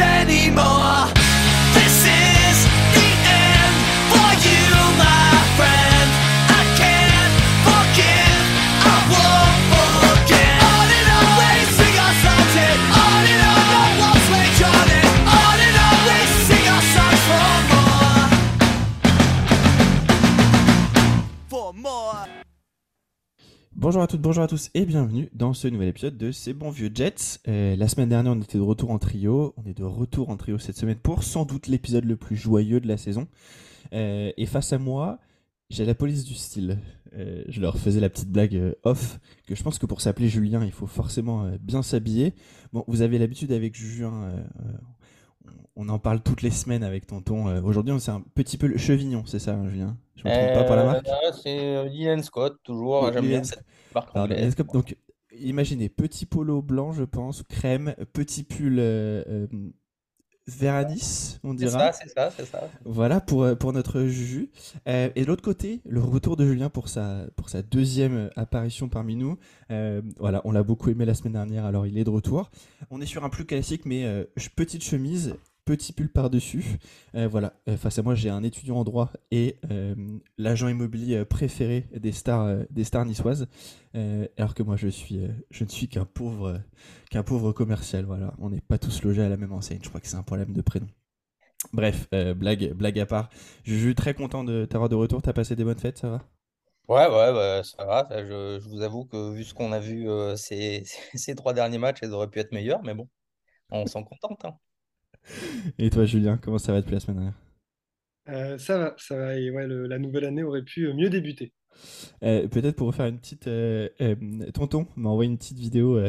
anymore. Bonjour à toutes, bonjour à tous et bienvenue dans ce nouvel épisode de ces bons vieux Jets. Euh, la semaine dernière, on était de retour en trio. On est de retour en trio cette semaine pour sans doute l'épisode le plus joyeux de la saison. Euh, et face à moi, j'ai la police du style. Euh, je leur faisais la petite blague off que je pense que pour s'appeler Julien, il faut forcément bien s'habiller. Bon, vous avez l'habitude avec Julien. Euh, euh, on en parle toutes les semaines avec Tonton. Euh, Aujourd'hui, on c'est un petit peu le chevignon, c'est ça, hein, Julien? Je me trompe pas pour la marque? Euh, C'est euh, Dylan Scott, toujours. J'aime bien cette marque Alors, anglaise. donc, imaginez, petit polo blanc, je pense, crème, petit pull euh, euh, vert anis, on C'est dira. ça, c'est ça, c'est ça. Voilà pour, euh, pour notre Juju. Euh, et de l'autre côté, le retour de Julien pour sa, pour sa deuxième apparition parmi nous. Euh, voilà, on l'a beaucoup aimé la semaine dernière, alors il est de retour. On est sur un plus classique, mais euh, petite chemise, petit pull par-dessus. Euh, voilà, Euh, face à moi, j'ai un étudiant en droit et euh, l'agent immobilier préféré des stars, des stars niçoises. Alors que moi, je, suis, je ne suis qu'un pauvre, qu'un pauvre commercial. Voilà, on n'est pas tous logés à la même enseigne. Je crois que c'est un problème de prénom. Bref, blague, blague à part. Je suis très content de t'avoir de retour. T'as passé des bonnes fêtes, ça va? Ouais, ouais, bah, ça va. Je, vous avoue que vu ce qu'on a vu ces, ces trois derniers matchs, elles auraient pu être meilleures, mais bon, on s'en contente. hein. Et toi, Julien, comment ça va depuis la semaine dernière? Euh, ça va, ça va. Et ouais, le- la nouvelle année aurait pu euh, mieux débuter. Euh, Peut-être pour refaire une petite. euh, Tonton m'a envoyé une petite vidéo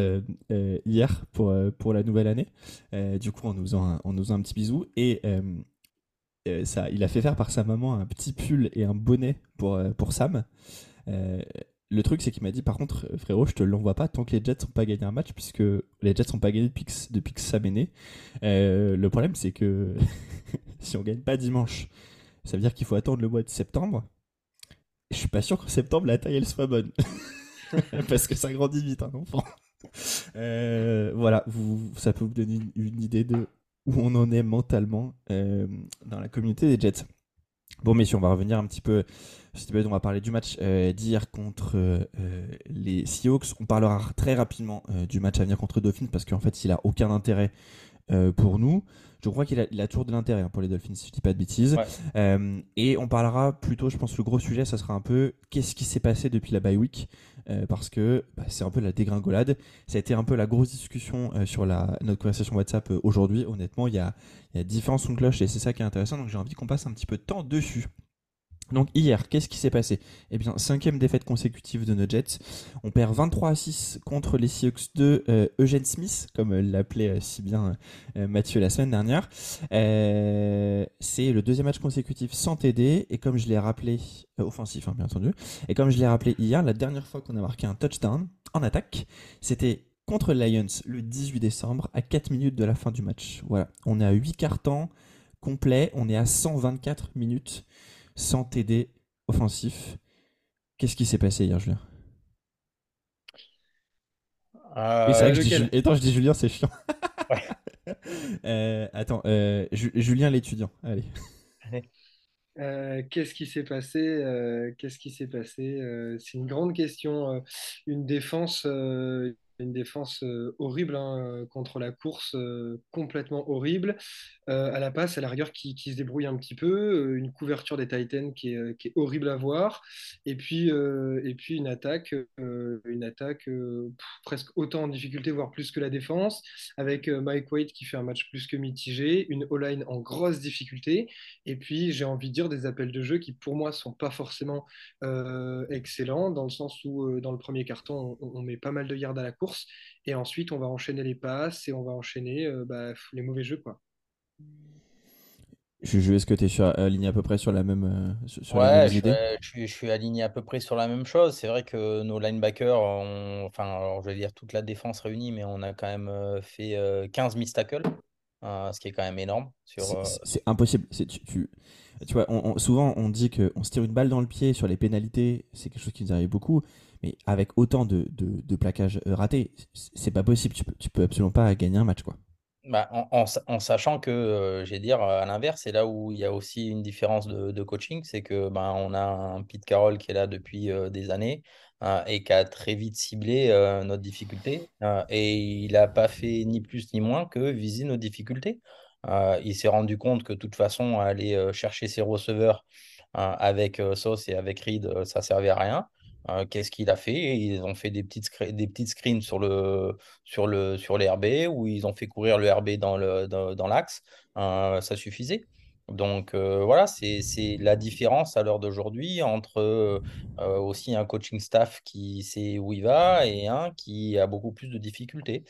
hier pour, pour la nouvelle année. Du coup, en nous faisant un, en nous faisant un petit bisou. Et ça, il a fait faire par sa maman un petit pull et un bonnet pour, pour Sam. Le truc, c'est qu'il m'a dit par contre, euh, frérot, je te l'envoie pas tant que les Jets n'ont pas gagné un match, puisque les Jets n'ont pas gagné depuis que, depuis que. Euh, le problème, c'est que si on gagne pas dimanche, ça veut dire qu'il faut attendre le mois de septembre. Je suis pas sûr qu'en septembre la taille elle soit bonne. Parce que ça grandit vite un enfant. Euh, voilà, vous, ça peut vous donner une, idée de où on en est mentalement dans la communauté des Jets. Bon, messieurs, on va revenir un petit peu. Épisode, On va parler du match euh, d'hier contre euh, les Seahawks. On parlera très rapidement euh, du match à venir contre Dolphins parce qu'en fait, il a aucun intérêt euh, pour nous. Je crois qu'il a, il a toujours de l'intérêt hein, pour les Dolphins, si je dis pas de bêtises. Ouais. Euh, et on parlera plutôt, je pense, le gros sujet, ça sera un peu qu'est-ce qui s'est passé depuis la bye week, euh, parce que bah, c'est un peu la dégringolade. Ça a été un peu la grosse discussion euh, sur la, notre conversation WhatsApp euh, aujourd'hui. Honnêtement, il y a, il y a différents sons de cloche et c'est ça qui est intéressant, donc j'ai envie qu'on passe un petit peu de temps dessus. Donc hier, qu'est-ce qui s'est passé? Eh bien, cinquième défaite consécutive de nos Jets. On perd 23 à 6 contre les Seahawks de euh, Eugene Smith, comme euh, l'appelait euh, si bien Mathieu la semaine dernière. C'est le deuxième match consécutif sans TD, et comme je l'ai rappelé, offensif hein, bien entendu, et comme je l'ai rappelé hier, la dernière fois qu'on a marqué un touchdown en attaque, c'était contre Lions le 18 décembre, à 4 minutes de la fin du match. Voilà, on est à 8 cartons complets, on est à 124 minutes sans TD offensif. Qu'est-ce qui s'est passé hier, Julien? Euh, Oui, c'est vrai que je dis, je Julien, c'est chiant. Ouais. Euh, attends, euh, Ju- Julien l'étudiant, allez. Euh, qu'est-ce qui s'est passé? euh, qu'est-ce qui s'est passé? Euh, c'est une grande question. euh, une défense, euh, une défense euh, horrible hein, euh, contre la course, euh, complètement horrible. À la passe, à la rigueur, qui, se débrouille un petit peu. une couverture des Titans qui est, horrible à voir. Et puis, une attaque, presque autant en difficulté, voire plus que la défense, avec Mike White qui fait un match plus que mitigé, une O-line en grosse difficulté. Et puis, j'ai envie de dire des appels de jeu qui, pour moi, sont pas forcément excellents, dans le sens où, dans le premier carton, on, on met pas mal de yards à la course, et ensuite, on va enchaîner les passes, et on va enchaîner euh, bah, les mauvais jeux, quoi. Juju, est-ce que tu es aligné à peu près sur la même, euh, sur, Ouais, je, suis- idées je suis, je suis aligné à peu près sur la même chose. C'est vrai que nos linebackers, ont- enfin, alors, je vais dire toute la défense réunie, mais on a quand même euh, fait euh, 15 miss tackles, euh, ce qui est quand même énorme. Sur, C'est- euh, impossible. C'est- Tu, tu, tu vois, on- on- souvent on dit qu'on se tire une balle dans le pied sur les pénalités, c'est quelque chose qui nous arrive beaucoup, mais avec autant de, de, de plaquages euh, ratés, c'est pas possible. Tu peux, peux absolument pas gagner un match, quoi. Bah, en, en sa- en sachant que, euh, j'ai dire, à l'inverse, c'est là où il y a aussi une différence de, coaching, c'est que ben, on a un Pete Carroll qui est là depuis euh, des années euh, et qui a très vite ciblé notre difficulté. et il n'a pas fait ni plus ni moins que viser nos difficultés. Il s'est rendu compte que de toute façon, aller chercher ses receveurs avec Sauce et avec Reed, ça servait à rien. Euh, qu'est-ce qu'il a fait? Ils ont fait des petites, des petites screens sur le, sur le, sur les RB où ils ont fait courir le RB dans le, dans, dans l'axe. Euh, ça suffisait. Donc euh, voilà, c'est, la différence à l'heure d'aujourd'hui entre aussi un coaching staff qui sait où il va et un qui a beaucoup plus de difficultés.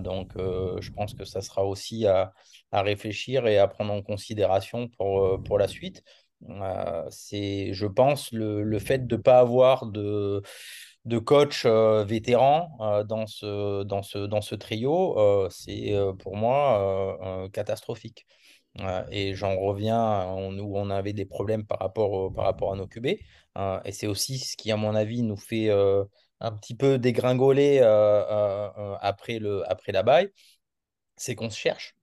Donc je pense que ça sera aussi à, à réfléchir et à prendre en considération pour, pour la suite. Euh, c'est, je pense, le, le fait de ne pas avoir de, coach euh, vétéran euh, dans ce, trio, c'est pour moi catastrophique. Et j'en reviens on- où on avait des problèmes par rapport, à nos QB. Euh, et c'est aussi ce qui, à mon avis, nous fait un petit peu dégringoler après, après la bye, c'est qu'on se cherche.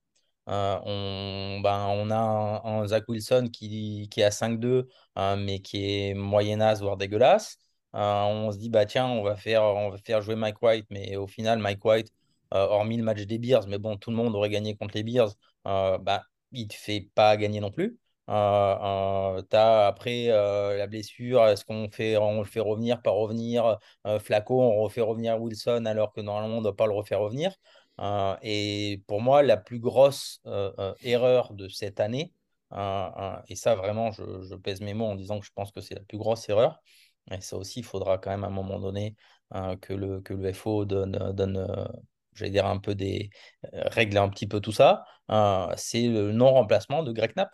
On, ben, on a un, Zach Wilson qui, qui est à 5-2, euh, mais qui est moyennasse, voire dégueulasse. On se dit, bah tiens, on va faire, on va faire jouer Mike White, mais au final, Mike White, hormis le match des Bears, mais bon, tout le monde aurait gagné contre les Bears, bah, il ne te fait pas gagner non plus. T'as après la blessure, est-ce qu'on fait, on le fait revenir, pas revenir? Flacco, on refait revenir Wilson alors que normalement on ne doit pas le refaire revenir. Euh, et pour moi, la plus grosse euh, euh, erreur de cette année, et ça vraiment, je, pèse mes mots en disant que je pense que c'est la plus grosse erreur, et ça aussi, il faudra quand même à un moment donné que, le, que le FO donne, donne j'allais dire un peu des règles un petit peu tout ça, c'est le non-remplacement de Greg Knapp.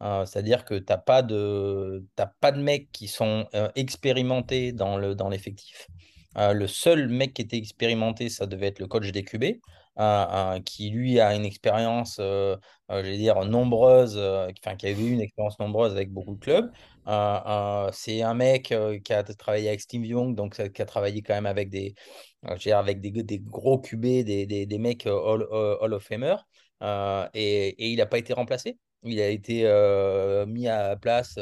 C'est-à-dire que tu n'as pas de, pas de mecs qui sont expérimentés dans le, dans l'effectif. Le seul mec qui était expérimenté, ça devait être le coach des QB, euh, euh, qui lui a une expérience, euh, euh, j'allais dire, nombreuse, euh, enfin, qui avait eu une expérience nombreuse avec beaucoup de clubs. C'est un mec qui a travaillé avec Steve Young, donc qui a travaillé quand même avec des, je avec des, des gros QB, des, des, des mecs euh, Hall of Famer, et, et il n'a pas été remplacé. Il a été mis à la place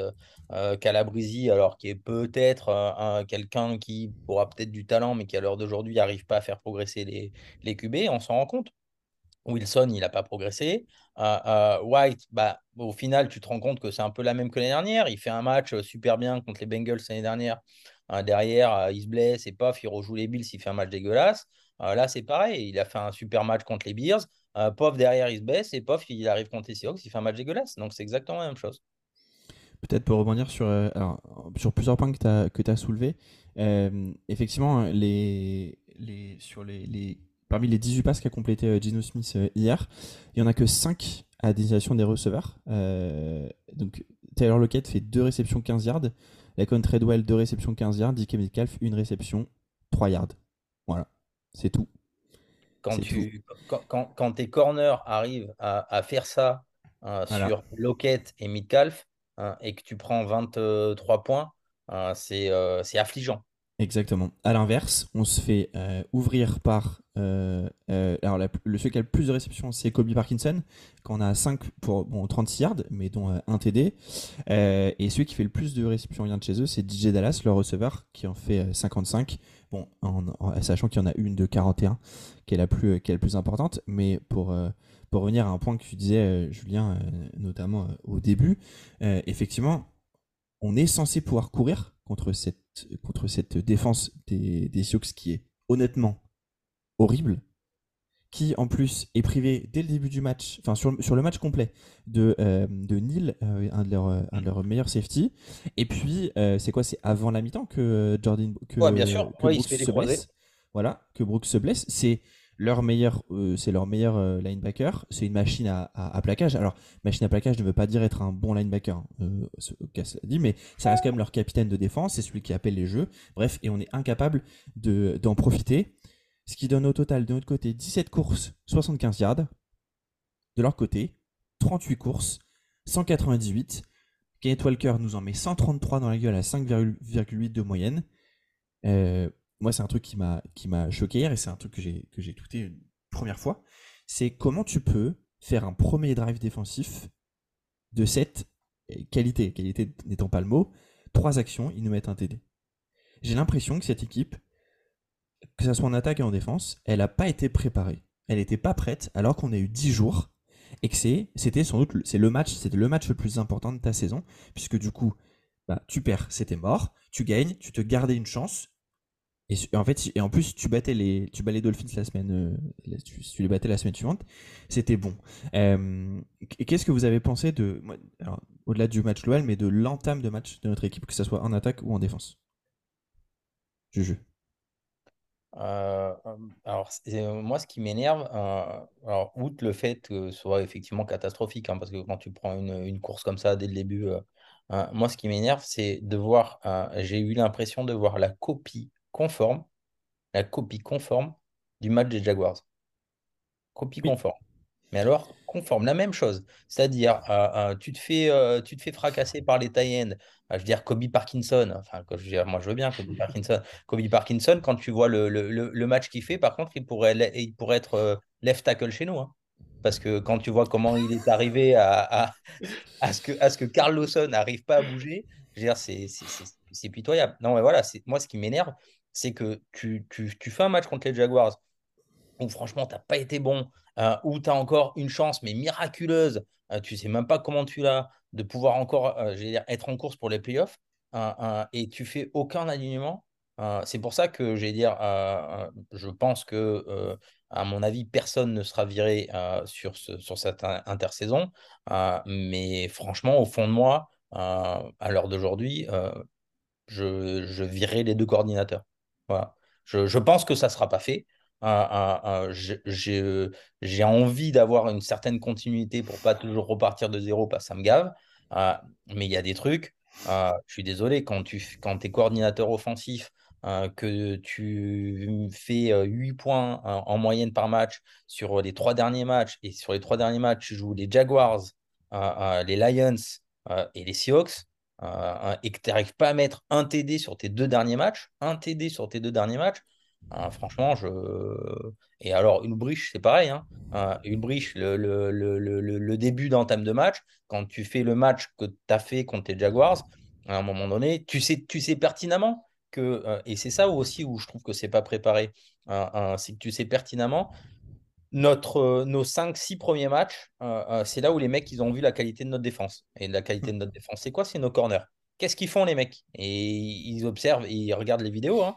euh, Calabresi, alors qui est peut-être euh, un- quelqu'un qui aura peut-être du talent, mais qui à l'heure d'aujourd'hui n'arrive pas à faire progresser les, les QB, on s'en rend compte. Wilson, il n'a pas progressé. Euh, euh, White, bah, au final, tu te rends compte que c'est un peu la même que l'année dernière. Il fait un match super bien contre les Bengals l'année dernière. Euh, derrière, il se blesse et paf, il rejoue les Bills, il fait un match dégueulasse. Là, c'est pareil. Il a fait un super match contre les Bears. Pof, derrière, il se blesse et pof, il arrive contre les Seahawks, il fait un match dégueulasse. Donc, c'est exactement la même chose. Peut-être pour rebondir sur, euh, alors, sur plusieurs points que tu as, que as soulevés. Euh, effectivement, les, les, sur les, les, parmi les 18 passes qu'a complété euh, Gino Smith hier, il n'y en a que 5 à destination des receveurs. Donc Taylor Lockett fait 2 réceptions 15 yards. Lacon Treadwell 2 réceptions 15 yards. DK Metcalf 1 réception 3 yards. Voilà, c'est tout. Quand, C'est tu, quand, quand, quand tes corners arrivent à, à faire ça Voilà. sur Lockett et Midcalf et que tu prends 23 points, c'est euh, c'est affligeant. Exactement. À l'inverse, on se fait euh, ouvrir par. euh, euh, alors, la- le celui qui a le plus de réceptions, c'est Kobe Parkinson, qu'on a 5 pour bon, 36 yards, mais dont un TD. Et celui qui fait le plus de réceptions vient de chez eux, c'est DJ Dallas, le receveur, qui en fait euh, 55. Bon, en, en- sachant qu'il y en a une de 41, qui est la plus, qui est la plus importante. Mais pour, pour revenir à un point que tu disais, Julien, notamment au début, effectivement, on est censé pouvoir courir contre cette, contre cette défense des, des Sioux qui est honnêtement horrible, qui en plus est privé dès le début du match, enfin sur, sur le match complet, de, euh, de Neil, euh, un, de leurs, un de leurs meilleurs safety. Et puis, euh, c'est quoi? C'est avant la mi-temps que Jordan que, Ouais, bien sûr. que Ouais, il se fait se blesse. Voilà, que Brooks se blesse. C'est leur meilleur, euh, c'est leur meilleur euh, linebacker. C'est une machine à, à- plaquage. Alors, machine à plaquage ne veut pas dire être un bon linebacker, hein, euh, ce dit, mais ça reste quand même leur capitaine de défense. C'est celui qui appelle les jeux. Bref, et on est incapable de, d'en profiter. Ce qui donne au total de notre côté 17 courses, 75 yards. De leur côté, 38 courses, 198. Kenneth Walker nous en met 133 dans la gueule à 5,8 de moyenne. Euh, moi, c'est un truc qui m'a qui m'a choqué hier et c'est un truc que j'ai que j'ai tweeté une première fois. c'est comment tu peux faire un premier drive défensif de cette qualité, qualité n'étant pas le mot, trois actions, ils nous mettent un TD. J'ai l'impression que cette équipe, que ce soit en attaque et en défense, elle n'a pas été préparée. Elle n'était pas prête alors qu'on a eu 10 jours et que c'était sans doute c'est le match, c'était le match le plus important de ta saison puisque du coup, bah, tu perds, c'était mort, tu gagnes, tu te gardais une chance. Et, en fait, et en plus, tu battais les, tu bats les Dolphins la semaine, euh, tu, les battais la semaine suivante, c'était bon. Euh, qu'est-ce que vous avez pensé de, au-delà du match global, mais de l'entame de match de notre équipe, que ce soit en attaque ou en défense? Juju. Euh, alors, moi, ce qui m'énerve, alors, outre le fait que ce soit effectivement catastrophique, hein, parce que quand tu prends une, course comme ça dès le début, Hein, moi, ce qui m'énerve, c'est de voir, euh, j'ai eu l'impression de voir la copie conforme, la copie conforme du match des Jaguars. Copie conforme. Mais alors, conforme, la même chose. C'est-à-dire, euh, euh, tu, te fais, tu te fais fracasser par les tie ends. je veux dire, Kobe Parkinson. Enfin, je moi, je veux bien Kobe Parkinson. Kobe Parkinson, quand tu vois le, match qu'il fait, par contre, il pourrait, il pourrait être left tackle chez nous. Hein. Parce que quand tu vois comment il est arrivé à, à, ce, que, à ce que Carl Lawson n'arrive pas à bouger, c'est pitoyable. Non, mais voilà, moi, ce qui m'énerve, c'est que tu, fais un match contre les Jaguars où franchement, tu n'as pas été bon, euh, où tu as encore une chance, mais miraculeuse, euh, tu sais même pas comment tu l'as, de pouvoir encore euh, dire, être en course pour les playoffs, et tu fais aucun alignement. c'est pour ça que je pense que à mon avis, personne ne sera viré euh, sur, cette intersaison. Euh, mais franchement, au fond de moi, euh, à l'heure d'aujourd'hui, je, je virerai les deux coordinateurs. Je, pense que ça ne sera pas fait. J'ai envie d'avoir une certaine continuité pour pas toujours repartir de zéro parce que ça me gave. mais il y a des trucs. je suis désolé, quand tu quand es coordinateur offensif, euh, que tu fais 8 euh, points euh, en moyenne par match sur les trois derniers matchs, et sur les trois derniers matchs, tu joues les Jaguars, les Lions et les Seahawks, et que tu n'arrives pas à mettre un TD sur tes deux derniers matchs, un TD sur tes deux derniers matchs, franchement, je. Et alors, une briche, c'est pareil. Hein. une briche, le, le, le, le début d'entame de match, quand tu fais le match que tu as fait contre les Jaguars, à un moment donné, tu sais, tu sais pertinemment que, euh, et c'est ça aussi où je trouve que c'est pas préparé, c'est que tu sais pertinemment, notre, euh, nos 5-6 premiers matchs, euh, c'est là où les mecs ils ont vu la qualité de notre défense. Et la qualité de notre défense, c'est quoi? C'est nos corners. Qu'est-ce qu'ils font les mecs? Et ils observent, ils regardent les vidéos, hein.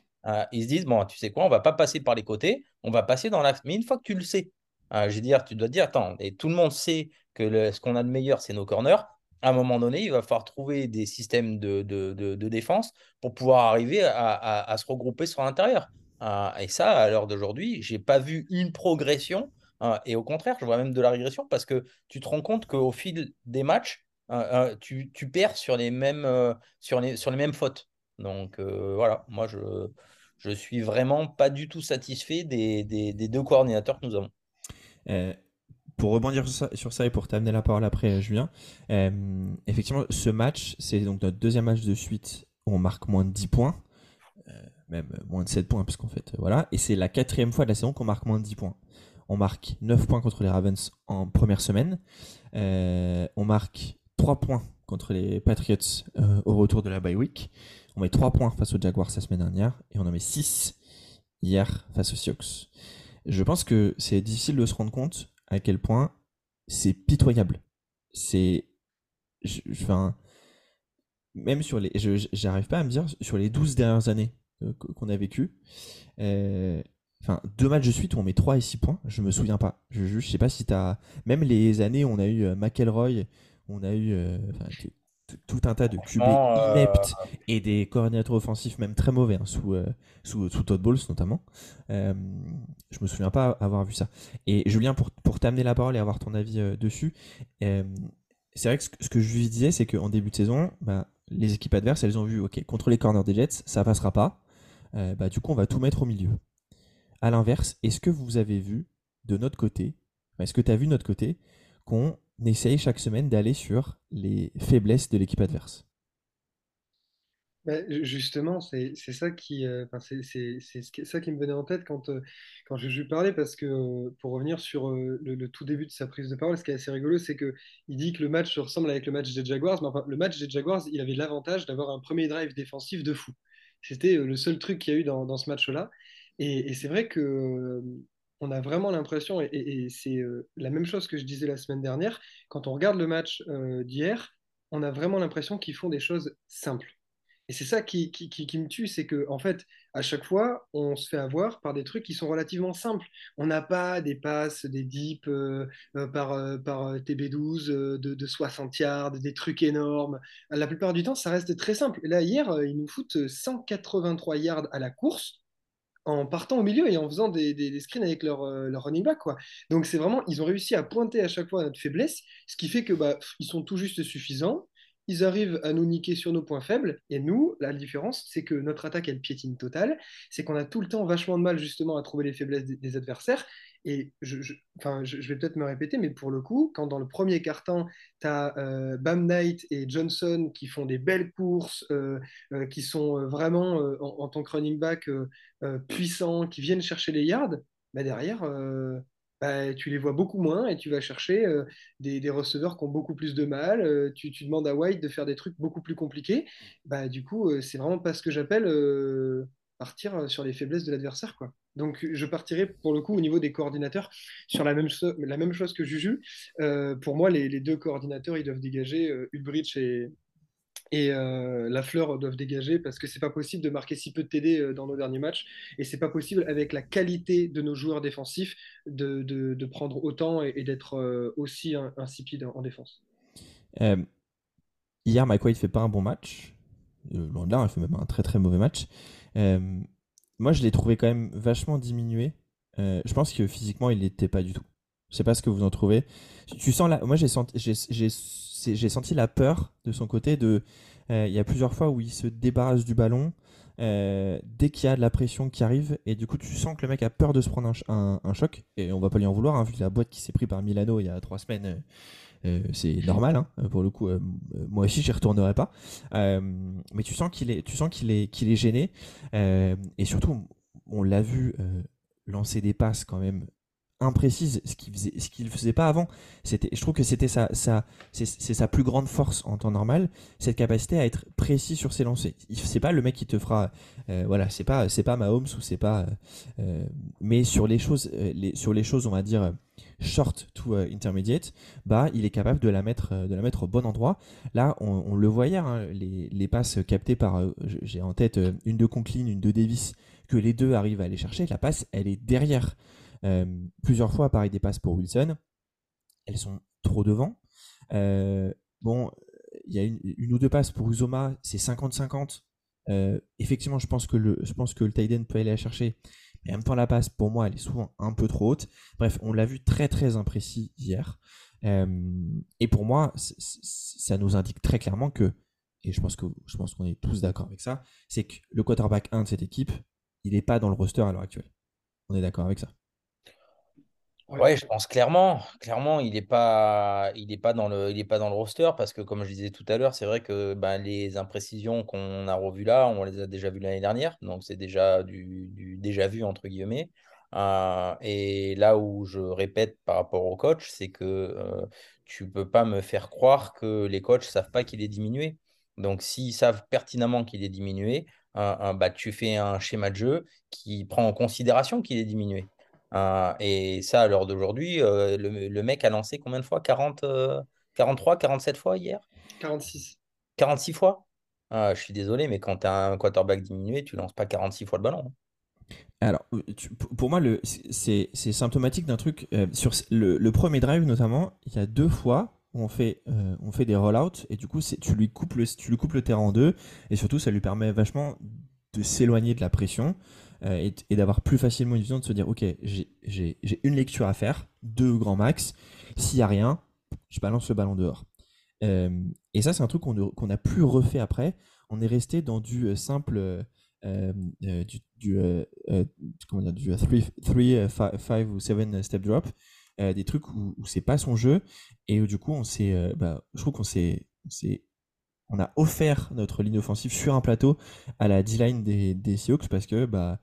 ils se disent, bon, tu sais quoi, on va pas passer par les côtés, on va passer dans l'axe. Mais une fois que tu le sais, je veux dire, tu dois dire, attends, et tout le monde sait que ce qu'on a de meilleur, c'est nos corners à un moment donné, il va falloir trouver des systèmes de, défense pour pouvoir arriver à, se regrouper sur l'intérieur. Euh, et ça, à l'heure d'aujourd'hui, je n'ai pas vu une progression. Euh, et au contraire, je vois même de la régression parce que tu te rends compte qu'au fil des matchs, euh, tu, perds sur les mêmes, les, sur les mêmes fautes. Donc voilà, moi, je ne suis vraiment pas du tout satisfait des, deux coordinateurs que nous avons pour rebondir sur ça, et pour t'amener la parole après, Julien, euh, effectivement, ce match, c'est donc notre deuxième match de suite où on marque moins de 10 points, euh, même moins de 7 points, parce qu'en fait, voilà, et c'est la quatrième fois de la saison qu'on marque moins de 10 points. On marque 9 points contre les Ravens en première semaine, euh, on marque 3 points contre les Patriots au retour de la bye week, on met 3 points face aux Jaguars la semaine dernière, et on en met 6 hier face aux Seahawks. Je pense que c'est difficile de se rendre compte à quel point c'est pitoyable. C'est. Enfin. Même sur les. J'arrive pas à me dire, sur les 12 dernières années euh, qu'on a vécues, euh, enfin, deux matchs de suite où on met 3 et 6 points, je me souviens pas. Je, je, sais pas si t'as. Même les années où on a eu euh, McElroy, on a eu tout un tas de QB euh, ineptes et des coordinateurs offensifs même très mauvais hein, sous, euh, sous, sous, Todd Bowles notamment. Euh, je me souviens pas avoir vu ça. Et Julien, pour, pour t'amener la parole et avoir ton avis dessus, c'est vrai que ce, que je lui disais, c'est qu'en début de saison, bah, les équipes adverses, elles ont vu, ok, contre les corners des Jets, ça passera pas. Bah, du coup, on va tout mettre au milieu. À l'inverse, est-ce que vous avez vu de notre côté, est-ce que tu as vu de notre côté qu'on essaye chaque semaine d'aller sur les faiblesses de l'équipe adverse? Ju- justement, c'est ça qui, euh, me venait en tête quand, euh, je lui parlais, parce que euh, pour revenir sur euh, le, tout début de sa prise de parole, ce qui est assez rigolo, c'est que il dit que le match se ressemble avec le match des Jaguars, mais enfin, le match des Jaguars, il avait l'avantage d'avoir un premier drive défensif de fou. C'était euh, le seul truc qu'il y a eu dans, dans ce match-là. Et, et c'est vrai que euh, on a vraiment l'impression, et, c'est euh, la même chose que je disais la semaine dernière, quand on regarde le match d'hier, on a vraiment l'impression qu'ils font des choses simples. Et c'est ça qui, qui, qui- qui me tue, c'est que en fait, à chaque fois, on se fait avoir par des trucs qui sont relativement simples. On n'a pas des passes, des dips euh, euh, par, euh, par euh, TB12 euh, de, de 60 yards, des trucs énormes. La plupart du temps, ça reste très simple. Là, hier, ils nous foutent 183 yards à la course en partant au milieu et en faisant des, des, screens avec leur, leur running back, quoi. Donc c'est vraiment, ils ont réussi à pointer à chaque fois notre faiblesse, ce qui fait que bah, ils sont tout juste suffisants. Ils arrivent à nous niquer sur nos points faibles. Et nous, la différence, c'est que notre attaque, elle piétine totale. C'est qu'on a tout le temps vachement de mal, justement, à trouver les faiblesses des, adversaires. Et je, enfin, je, vais peut-être me répéter, mais pour le coup, quand dans le premier quart-temps, tu as euh, Bam Knight et Johnson qui font des belles courses, euh, euh, qui sont vraiment, en, tant que running back, puissants, qui viennent chercher les yards, bah derrière, bah, tu les vois beaucoup moins et tu vas chercher euh, des, receveurs qui ont beaucoup plus de mal. Euh, tu, tu, demandes à White de faire des trucs beaucoup plus compliqués. Bah, du coup, euh, c'est vraiment pas ce que j'appelle partir sur les faiblesses de l'adversaire. Donc, je partirai pour le coup au niveau des coordinateurs sur la même, chose que Juju. Pour moi, les, deux coordinateurs, ils doivent dégager Ulbrich et, et euh, la fleur doivent dégager parce que c'est pas possible de marquer si peu de TD euh, dans nos derniers matchs et c'est pas possible avec la qualité de nos joueurs défensifs de, de, prendre autant et, d'être euh, aussi insipide en, en défense. Euh, hier, Mike White fait pas un bon match. Loin de là, il fait même un très très mauvais match. Euh, moi, je l'ai trouvé quand même vachement diminué. Euh, je pense que physiquement, il n'était pas du tout. Je sais pas ce que vous en trouvez. Tu sens la... Moi, j'ai senti, j'ai senti la peur de son côté. Euh, il y a plusieurs fois où il se débarrasse du ballon euh, dès qu'il y a de la pression qui arrive, et du coup, tu sens que le mec a peur de se prendre un, choc. Et on va pas lui en vouloir, hein, vu la boîte qui s'est pris par Milano il y a trois semaines. Euh, c'est normal, hein, pour le coup. Moi aussi, j'y retournerai pas. Mais tu sens qu'il est, tu sens qu'il est, qu'il est gêné. et surtout, on l'a vu lancer des passes quand même imprécises, ce qu'il faisait, ce qu'il faisait pas avant. C'était, je trouve que c'était sa, sa c'est, sa plus grande force en temps normal, cette capacité à être précis sur ses lancers. C'est pas le mec qui te fera, euh, voilà, c'est pas, c'est pas Mahomes ou c'est pas, euh, mais sur les choses, les, sur les choses, on va dire short to intermediate, bah il est capable de la mettre, de la mettre au bon endroit. Là, on, le voyait, hein, les, les, passes captées par, euh, j'ai en tête euh, une de Conklin, une de Davis, que les deux arrivent à aller chercher. La passe, elle est derrière. Euh, plusieurs fois, pareil, des passes pour Wilson. Elles sont trop devant. Euh, bon, il y a une, ou deux passes pour Uzoma, c'est 50-50. Euh, effectivement, je pense que le, je pense que le peut aller la chercher. Mais en même temps, la passe, pour moi, elle est souvent un peu trop haute. Bref, on l'a vu très très imprécis hier. Et pour moi, ça nous indique très clairement que, et je pense que je pense qu'on est tous d'accord avec ça, c'est que le quarterback 1 de cette équipe, il n'est pas dans le roster à l'heure actuelle. On est d'accord avec ça. Ouais, je pense clairement. Clairement, il n'est pas, pas dans le, pas dans le roster parce que comme je disais tout à l'heure, c'est vrai que ben, les imprécisions qu'on a revues là, on les a déjà vues l'année dernière, donc c'est déjà du, du, déjà vu entre guillemets. Euh, et là où je répète par rapport au coach, c'est que euh, tu peux pas me faire croire que les coachs savent pas qu'il est diminué. Donc s'ils savent pertinemment qu'il est diminué, euh, bah, tu fais un schéma de jeu qui prend en considération qu'il est diminué. Euh, et ça, à l'heure d'aujourd'hui, euh, le, le, mec a lancé combien de fois? 40, euh, 43, 47 fois hier? 46. 46 fois? Ah, Je suis désolé, mais quand tu as un quarterback diminué, tu lances pas 46 fois le ballon. Alors, tu, pour moi, c'est symptomatique d'un truc. Euh, sur le, le, premier drive, notamment, il y a deux fois où on fait, euh, on fait des rollouts et du coup, tu lui, coupes le, tu lui coupes le terrain en deux et surtout, ça lui permet vachement de s'éloigner de la pression euh, et, d'avoir plus facilement une vision de se dire ok j'ai une lecture à faire deux grands max. S'il y a rien je balance le ballon dehors. Euh, et ça c'est un truc qu'on qu'on a plus refait après. On est resté dans du simple euh, du, du comment dire du 3 5 ou 7 step drop des trucs où, où c'est pas son jeu et où, du coup on s'est bah, je trouve qu'on s'est on a offert notre ligne offensive sur un plateau à la D-line des, des Seahawks parce que bah,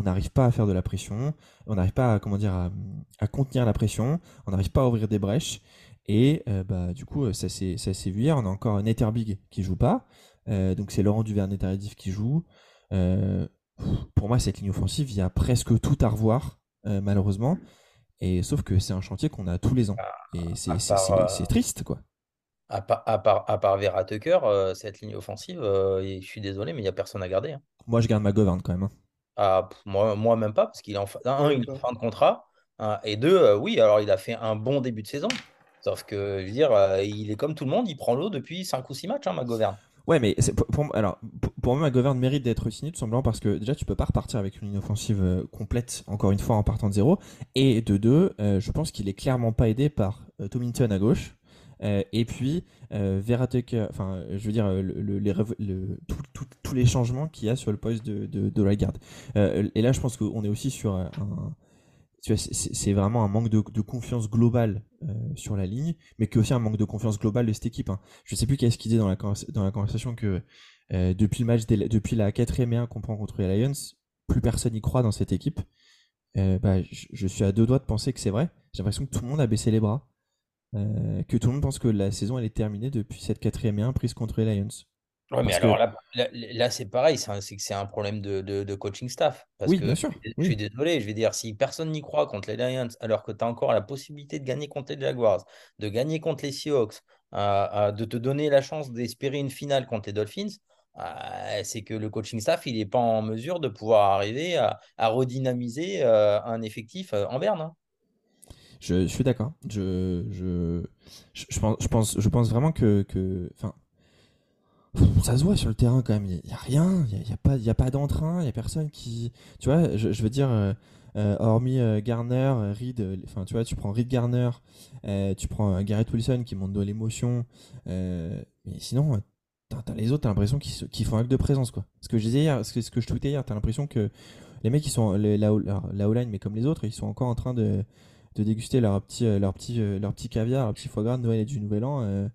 on n'arrive pas à faire de la pression, on n'arrive pas à, comment dire, à, contenir la pression, on n'arrive pas à ouvrir des brèches. Et euh, bah, du coup, ça s'est vu hier. On a encore un Big qui joue pas. Euh, donc c'est Laurent Duvernay-Tardif qui joue. Euh, pour moi, cette ligne offensive, il y a presque tout à revoir, malheureusement. Et sauf que c'est un chantier qu'on a tous les ans. Ah, Et c'est triste, quoi. À part, à part, à part Vera Tucker, cette ligne offensive, je suis désolé, mais il n'y a personne à garder. Hein. Moi, je garde ma governe quand même. Hein. Ah, moi, moi, même pas, parce qu'il est en, fin, un, il est en fin de contrat. Hein, et deux, oui, alors il a fait un bon début de saison. Sauf que, je veux dire, il est comme tout le monde, il prend l'eau depuis 5 ou 6 matchs, hein, McGovern. Ouais, mais pour, alors, pour, moi, McGovern mérite d'être signé tout simplement parce que déjà, tu peux pas repartir avec une ligne offensive complète, encore une fois, en partant de zéro. Et de deux, je pense qu'il est clairement pas aidé par Tomington à gauche. Et puis, euh, enfin, je veux dire, les, tous les changements qu'il y a sur le poste de, de, de right et là, je pense qu'on est aussi sur un, c'est vraiment un manque de, confiance globale euh, sur la ligne, mais que aussi un manque de confiance globale de cette équipe. Hein. Je sais plus qu'est-ce qu'il dit dans la, dans la conversation que euh, depuis le match, depuis la quatrième et 1 qu'on prend contre les Lions, plus personne n'y croit dans cette équipe. Euh, bah, je, suis à deux doigts de penser que c'est vrai. J'ai l'impression que tout le monde a baissé les bras, que tout le monde pense que la saison elle est terminée depuis cette quatrième et 1 prise contre les Lions. Ouais, mais alors là, là, c'est pareil, c'est que c'est un problème de, de, coaching staff. Parce oui, que bien sûr. Je, suis désolé, je vais dire, si personne n'y croit contre les Lions, alors que tu as encore la possibilité de gagner contre les Jaguars, de gagner contre les Seahawks, de te donner la chance d'espérer une finale contre les Dolphins, euh, c'est que le coaching staff, il n'est pas en mesure de pouvoir arriver à, redynamiser euh, un effectif euh, en berne. Hein. Je, suis d'accord. Je, je, je, pense, je, pense, je pense vraiment que. que ça se voit sur le terrain quand même. Il n'y a, rien, il n'y a, pas, y a pas d'entrain, il n'y a personne qui. Tu vois, je, veux dire, euh, euh, hormis euh, Garner, Reed, enfin, tu vois, tu prends Reed Garner, tu prends Garrett Wilson qui monte de l'émotion, mais sinon, t'as, les autres, t'as l'impression qu'ils, font acte de présence, quoi. Ce que je disais hier, ce que, ce que je tweetais hier, t'as l'impression que les mecs, ils sont, la, la O-line, mais comme les autres, ils sont encore en train de, de déguster leur petit, leur, petit, leur petit caviar, leur petit foie gras de Noël et du Nouvel An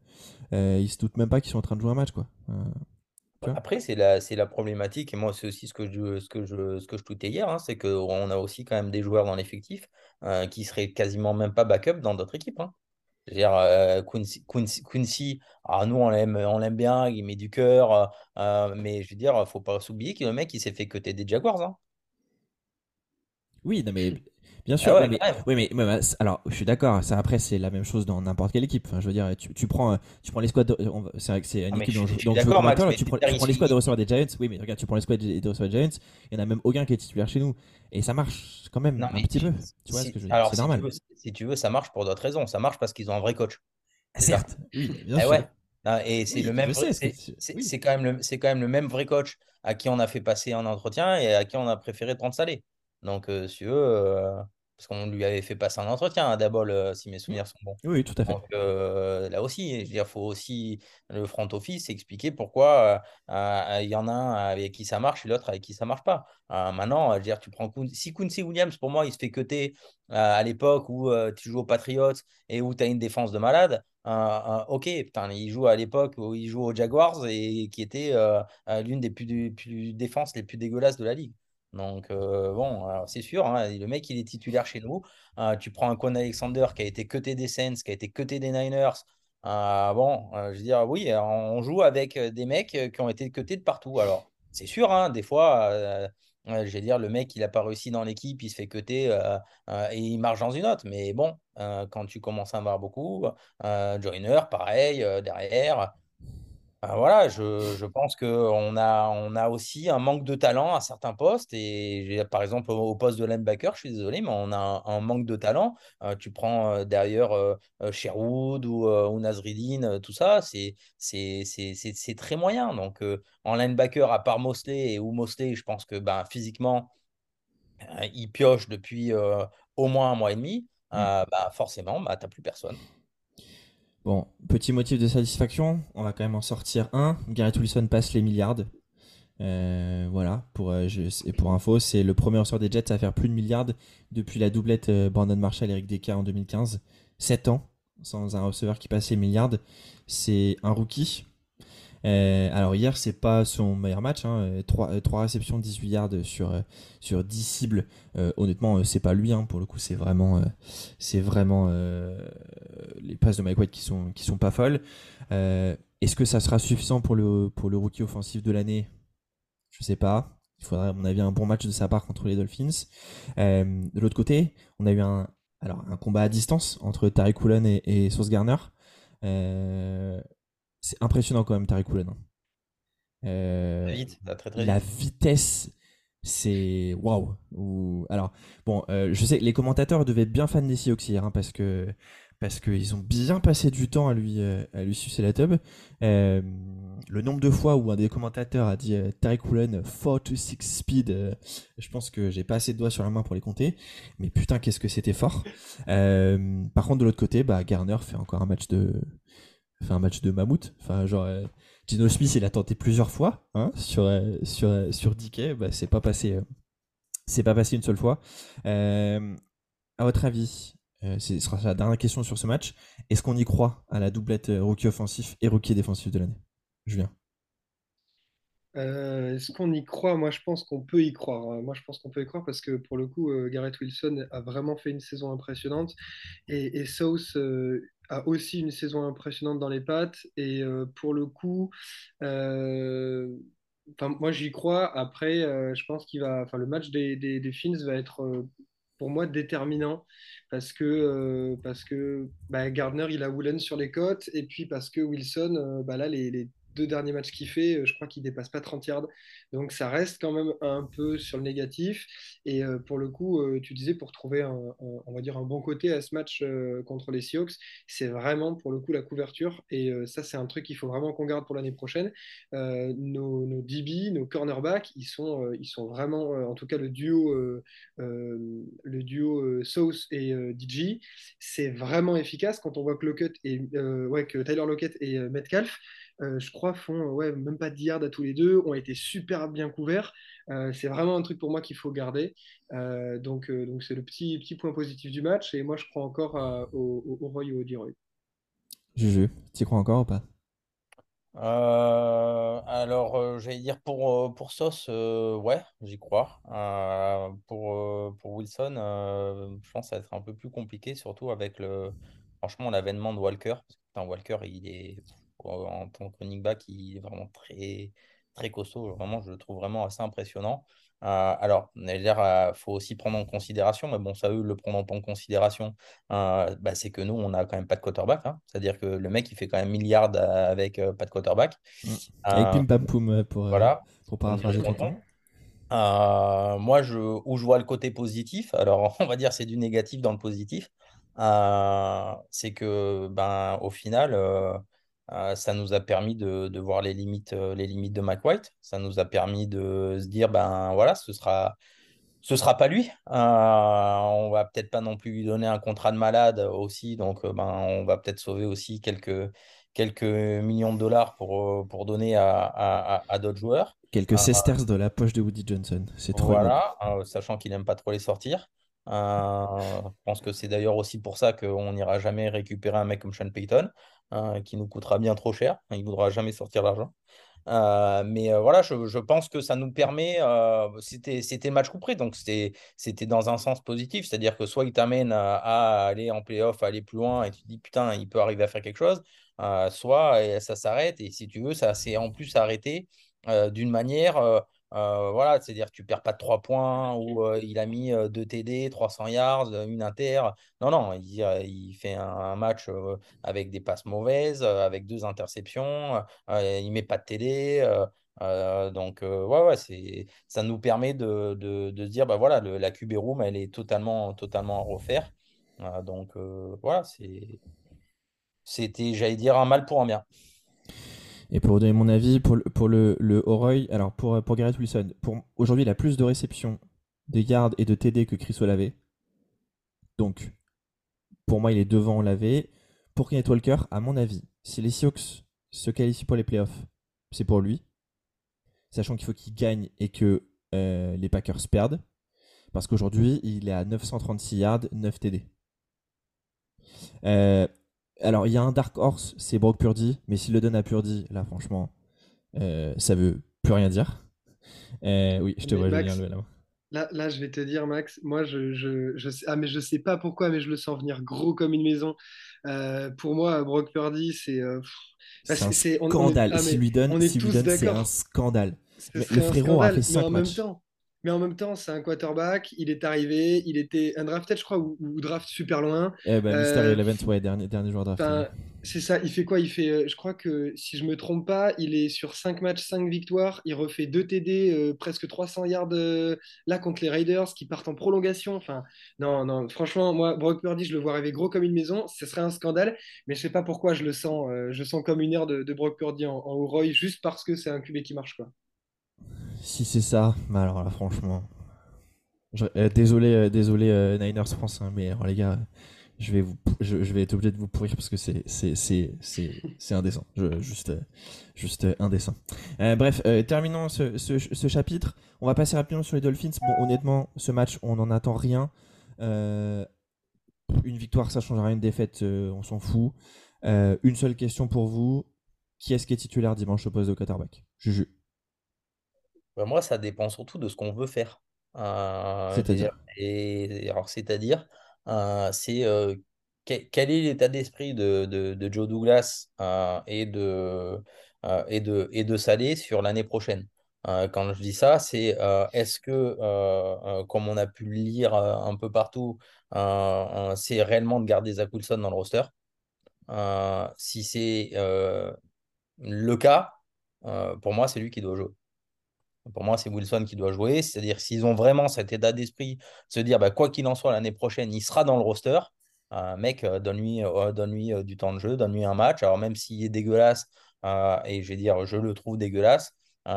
euh, ils se doutent même pas qu'ils sont en train de jouer un match, quoi. Euh, après, c'est la, c'est la problématique, et moi, c'est aussi ce que je, ce que je, ce que je hier, hein, c'est qu'on a aussi quand même des joueurs dans l'effectif euh, qui seraient quasiment même pas backup dans d'autres équipes. Hein. Veux dire, Quincy, Quincy, ah, nous, on l'aime, on l'aime bien, il met du cœur, mais je veux dire, faut pas s'oublier que le mec, il s'est fait que des Jaguars. Hein. Oui, non, mais Bien sûr, ah mais, oui, mais, bah, alors je suis d'accord. Ça après c'est la même chose dans n'importe quelle équipe. Enfin, je veux dire, tu, tu prends, tu prends les squads. C'est vrai que c'est une ah, équipe dont je, donc je veux tu, prends, tu prends les squads de receveurs des Giants. Oui, mais regarde, tu prends les squads de receveurs des Giants. Il y en a même aucun qui est titulaire chez nous, et ça marche quand même un petit peu. Tu vois ce que je veux dire C'est normal. si tu veux, ça marche pour d'autres raisons. Ça marche parce qu'ils ont un vrai coach. Certes. Oui, bien eh sûr. Ouais. Et c'est le même. C'est quand même le, c'est quand même le même vrai coach à qui on a fait passer un entretien et à qui on a préféré prendre salé. Donc, si tu veux. Parce qu'on lui avait fait passer un entretien à Dabol, euh, si mes souvenirs sont bons. Oui, tout à fait. Donc euh, là aussi, il faut aussi le front office expliquer pourquoi euh, il y en a un avec qui ça marche et l'autre avec qui ça marche pas. maintenant, je veux dire, tu prends si Quincy Williams, pour moi, il se fait cuter à l'époque où tu joues aux Patriots et où tu as une défense de malade. ok, putain, il joue à l'époque où il joue aux Jaguars et qui était l'une des plus, plus défenses les plus dégueulasses de la ligue. Donc, euh, bon, c'est sûr, hein, le mec, il est titulaire chez nous. Euh, tu prends un Con Alexander qui a été cuté des Saints, qui a été cuté des Niners. Euh, bon, je veux dire, oui, on joue avec des mecs qui ont été cutés de partout. Alors, c'est sûr, hein, des fois, je vais dire, le mec, il n'a pas réussi dans l'équipe, il se fait cuter et il marche dans une autre. Mais bon, quand tu commences à en voir beaucoup, Joiner, pareil, derrière. Ben voilà, je, je pense qu'on a, on a aussi un manque de talent à certains postes. Et par exemple, au, poste de linebacker, je suis désolé, mais on a un, manque de talent. Euh, tu prends euh, derrière euh, Sherwood ou, ou Nasridine, tout ça, c'est, très moyen. Donc, en linebacker, à part Mosley et ou Mosley, je pense que ben, physiquement, il pioche depuis au moins un mois et demi. Mmh. Bah, forcément, bah, tu n'as plus personne. Bon, petit motif de satisfaction, on va quand même en sortir un. Garrett Wilson passe les milliards. Euh, voilà, pour, euh, pour info, c'est le premier ressort des Jets à faire plus de milliards depuis la doublette euh, Brandon Marshall Eric Decker en 2015. 7 ans sans un receveur qui passe les milliards. C'est un rookie. Euh, alors hier, c'est pas son meilleur match. Hein. 3, réceptions, 18 yards sur, euh, sur 10 cibles. Euh, honnêtement, euh, c'est pas lui. Hein. Pour le coup, c'est vraiment, les passes de Mike White qui sont, qui sont pas folles. Est-ce que ça sera suffisant pour le, pour le rookie offensif de l'année? Je sais pas. Il faudrait, à mon avis, un bon match de sa part contre les Dolphins. de l'autre côté, on a eu un, alors, un combat à distance entre Tariq Woolen et, et Garner. C'est impressionnant quand même, Tariq Woolen. Hein. Euh, la vitesse, c'est waouh. Alors, bon, euh, je sais, les commentateurs devaient être bien fan des Seahawks hier, hein, parce que parce qu'ils ont bien passé du temps à lui euh, à lui sucer la tub. le nombre de fois où un des commentateurs a dit Tariq Woolen 4 to 6 speed, je pense que j'ai pas assez de doigts sur la main pour les compter. Mais putain, qu'est-ce que c'était fort. par contre, de l'autre côté, bah, Garner fait encore un match de fait un match de mammouth. Enfin, genre Gino Smith, il a tenté plusieurs fois hein, sur, euh, sur, euh, sur bah, c'est pas passé. Euh, c'est pas passé une seule fois. à votre avis, ce sera la dernière question sur ce match. Est-ce qu'on y croit à la doublette rookie offensif et rookie défensif de l'année? Julien Est-ce qu'on y croit? Moi, je pense qu'on peut y croire. Moi, je pense qu'on peut y croire parce que pour le coup, Garrett Wilson a vraiment fait une saison impressionnante et, et South a aussi une saison impressionnante dans les pattes. Et euh, pour le coup, euh, moi j'y crois. Après, euh, je pense qu'il va, enfin, le match des, des, des Fins va être pour moi déterminant parce que, parce que bah, Gardner il a Woolen sur les côtes et puis parce que Wilson, bah, là les deux derniers matchs qu'il fait, euh, je crois qu'il dépasse pas 30 yards. Donc ça reste quand même un peu sur le négatif. Et euh, pour le coup, euh, tu disais pour trouver un, on va dire un bon côté à ce match contre les Seahawks, c'est vraiment pour le coup la couverture. Et ça, c'est un truc qu'il faut vraiment qu'on garde pour l'année prochaine. nos, nos, DB, nos cornerbacks, ils sont, ils sont vraiment, en tout cas le duo, le duo Sauce et DJ, c'est vraiment efficace quand on voit que Lockett et ouais, que Tyler Lockett et Metcalf euh, je crois, font ouais, même pas 10 yards à tous les deux, ont été super bien couverts. Euh, c'est vraiment un truc pour moi qu'il faut garder. Euh, donc, donc c'est le petit, petit point positif du match. Et moi, je crois encore au, au, Roy ou au D-Roy. Juju, tu y crois encore ou pas? Alors, j'allais dire pour, pour Sauce, ouais, j'y crois. pour, pour Wilson, je pense que ça va être un peu plus compliqué, surtout avec le, franchement l'avènement de Walker. Parce que, Walker, il est en tant que running back, il est vraiment très, très costaud. Vraiment, je le trouve vraiment assez impressionnant. Euh, alors, il euh, faut aussi prendre en considération, mais bon, ça, eux, le prendre en considération, euh, bah, c'est que nous, on n'a quand même pas de quarterback. Hein. C'est-à-dire que le mec, il fait quand même milliard avec pas de quarterback. Avec Pim Pam Poum, pour, voilà. pour paraphraser ton moi, je, où je vois le côté positif, alors on va dire c'est du négatif dans le positif, c'est que ben, au final, euh, ça nous a permis de, voir les limites, euh, les limites de Mike White. Ça nous a permis de se dire, ben voilà, ce sera, ce sera pas lui. Euh, on va peut-être pas non plus lui donner un contrat de malade aussi. Donc, ben, on va peut-être sauver aussi quelques, quelques millions de dollars pour, pour donner à, à, d'autres joueurs. Quelques sesterces de la poche de Woody Johnson. C'est trop Voilà, sachant qu'il n'aime pas trop les sortir. Je pense que c'est d'ailleurs aussi pour ça qu'on n'ira jamais récupérer un mec comme Sean Payton. Hein, qui nous coûtera bien trop cher. Il ne voudra jamais sortir l'argent. Euh, mais euh, voilà, je, pense que ça nous permet. Euh, c'était match couperé, donc c'était dans un sens positif. C'est-à-dire que soit il t'amène à, aller en playoff, à aller plus loin, et tu te dis putain, il peut arriver à faire quelque chose, soit ça s'arrête, et si tu veux, ça s'est en plus arrêté d'une manière euh, voilà, c'est-à-dire tu perds pas de 3 points ou euh, il a mis 2 TD, 300 yards, une inter. Non, non, il, il fait un, match avec des passes mauvaises, avec deux interceptions, il met pas de TD. donc, ouais, ouais, c'est, ça nous permet de, de, de, se dire, bah voilà, le, la QB Room, elle est totalement, totalement à refaire. donc, voilà, c'est, c'était, j'allais dire, un mal pour un bien. Et pour donner mon avis, pour le, pour le, le alors pour, pour Garrett Wilson, pour, aujourd'hui il a plus de réceptions, de yards et de TD que Chris Olave. Donc, pour moi, il est devant Olave. Pour Kenneth Walker, à mon avis, si les Seahawks se qualifient pour les playoffs, c'est pour lui. Sachant qu'il faut qu'il gagne et que euh, les Packers perdent. Parce qu'aujourd'hui, il est à 936 yards, 9 TD. Euh, alors, il y a un Dark Horse, c'est Brock Purdy, mais s'il le donne à Purdy, là, franchement, euh, ça veut plus rien dire. Euh, oui, je te Mais vois, Max, Julien, là, là, je vais te dire, Max, moi, je, je, je sais, ah, mais je sais pas pourquoi, mais je le sens venir gros comme une maison. Euh, pour moi, Brock Purdy, c'est, euh, C'est un scandale. ah, S'il lui donne, c'est un scandale. Le frérot a fait scandale, mais 5 en même matchs. temps, mais en même temps, c'est un quarterback. Il est arrivé, il était undrafted, je crois, ou, ou draft super loin. Eh ben, Mister Euh, Irrelevant, ouais, dernier, dernier joueur ouais. Enfin, c'est ça, il fait quoi? Il fait, euh, je crois que si je me trompe pas, il est sur 5 matchs, 5 victoires. Il refait 2 TD, euh, presque 300 yards euh, là contre les Raiders qui partent en prolongation. Enfin, non, non, franchement, moi, Brock Purdy, je le vois arriver gros comme une maison. Ce serait un scandale, mais je sais pas pourquoi je le sens. euh, je sens comme une de, de Brock Purdy en, en Roy juste parce que c'est un QB qui marche, quoi. Si c'est ça, mais alors là, franchement. euh, désolé, euh, désolé euh, Niners France, hein, mais les gars, je vais, vous, être obligé de vous pourrir parce que c'est indécent. Juste indécent. Bref, terminons ce, chapitre. On va passer rapidement sur les Dolphins. Bon, honnêtement, ce match, on n'en attend rien. Une victoire, ça change rien. Une défaite, on s'en fout. Une seule question pour vous. Qui est-ce qui est titulaire dimanche au poste de quarterback? Juju. Bah, moi, ça dépend surtout de ce qu'on veut faire. Euh. C'est-à-dire? Et alors, c'est-à-dire, euh, c'est euh, quel, est l'état d'esprit de, de- de Joe Douglas et de, et de, et de Saleh sur l'année prochaine? Quand je dis ça, c'est est-ce que, comme on a pu le lire un peu partout, c'est réellement de garder Zach Wilson dans le roster? Si c'est le cas, pour moi, c'est lui qui doit jouer. Pour moi, c'est Wilson qui doit jouer. C'est-à-dire, s'ils ont vraiment cet état d'esprit, de se dire, bah, quoi qu'il en soit, l'année prochaine, il sera dans le roster. Mec, euh, donne-lui euh, euh, du temps de jeu, donne-lui un match. Alors, même s'il est dégueulasse, et je vais dire, je le trouve dégueulasse, il